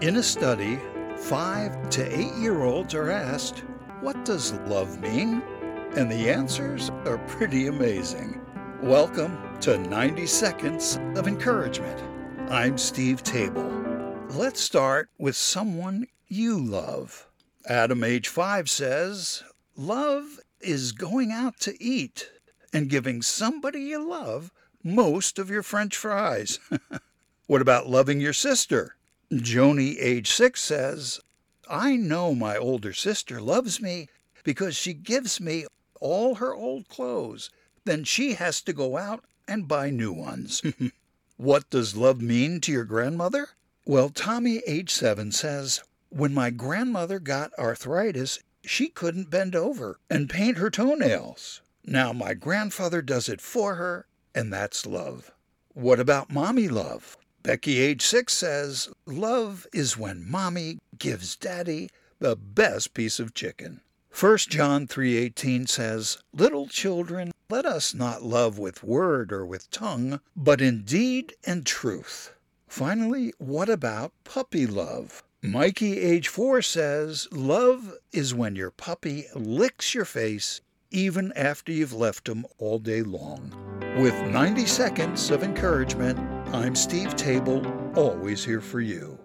In a study, five to eight year olds are asked, What does love mean? And the answers are pretty amazing. Welcome to 90 Seconds of Encouragement. I'm Steve Table. Let's start with someone you love. Adam, age five, says, Love is going out to eat and giving somebody you love most of your french fries. what about loving your sister? Joni, age six, says, I know my older sister loves me because she gives me all her old clothes. Then she has to go out and buy new ones. what does love mean to your grandmother? Well, Tommy, age seven, says, When my grandmother got arthritis, she couldn't bend over and paint her toenails. Now my grandfather does it for her, and that's love. What about mommy love? Becky, age six, says, Love is when mommy gives daddy the best piece of chicken. 1 John 3:18 says, "Little children, let us not love with word or with tongue, but in deed and truth." Finally, what about puppy love? Mikey, age 4, says, "Love is when your puppy licks your face even after you've left him all day long." With 90 seconds of encouragement, I'm Steve Table, always here for you.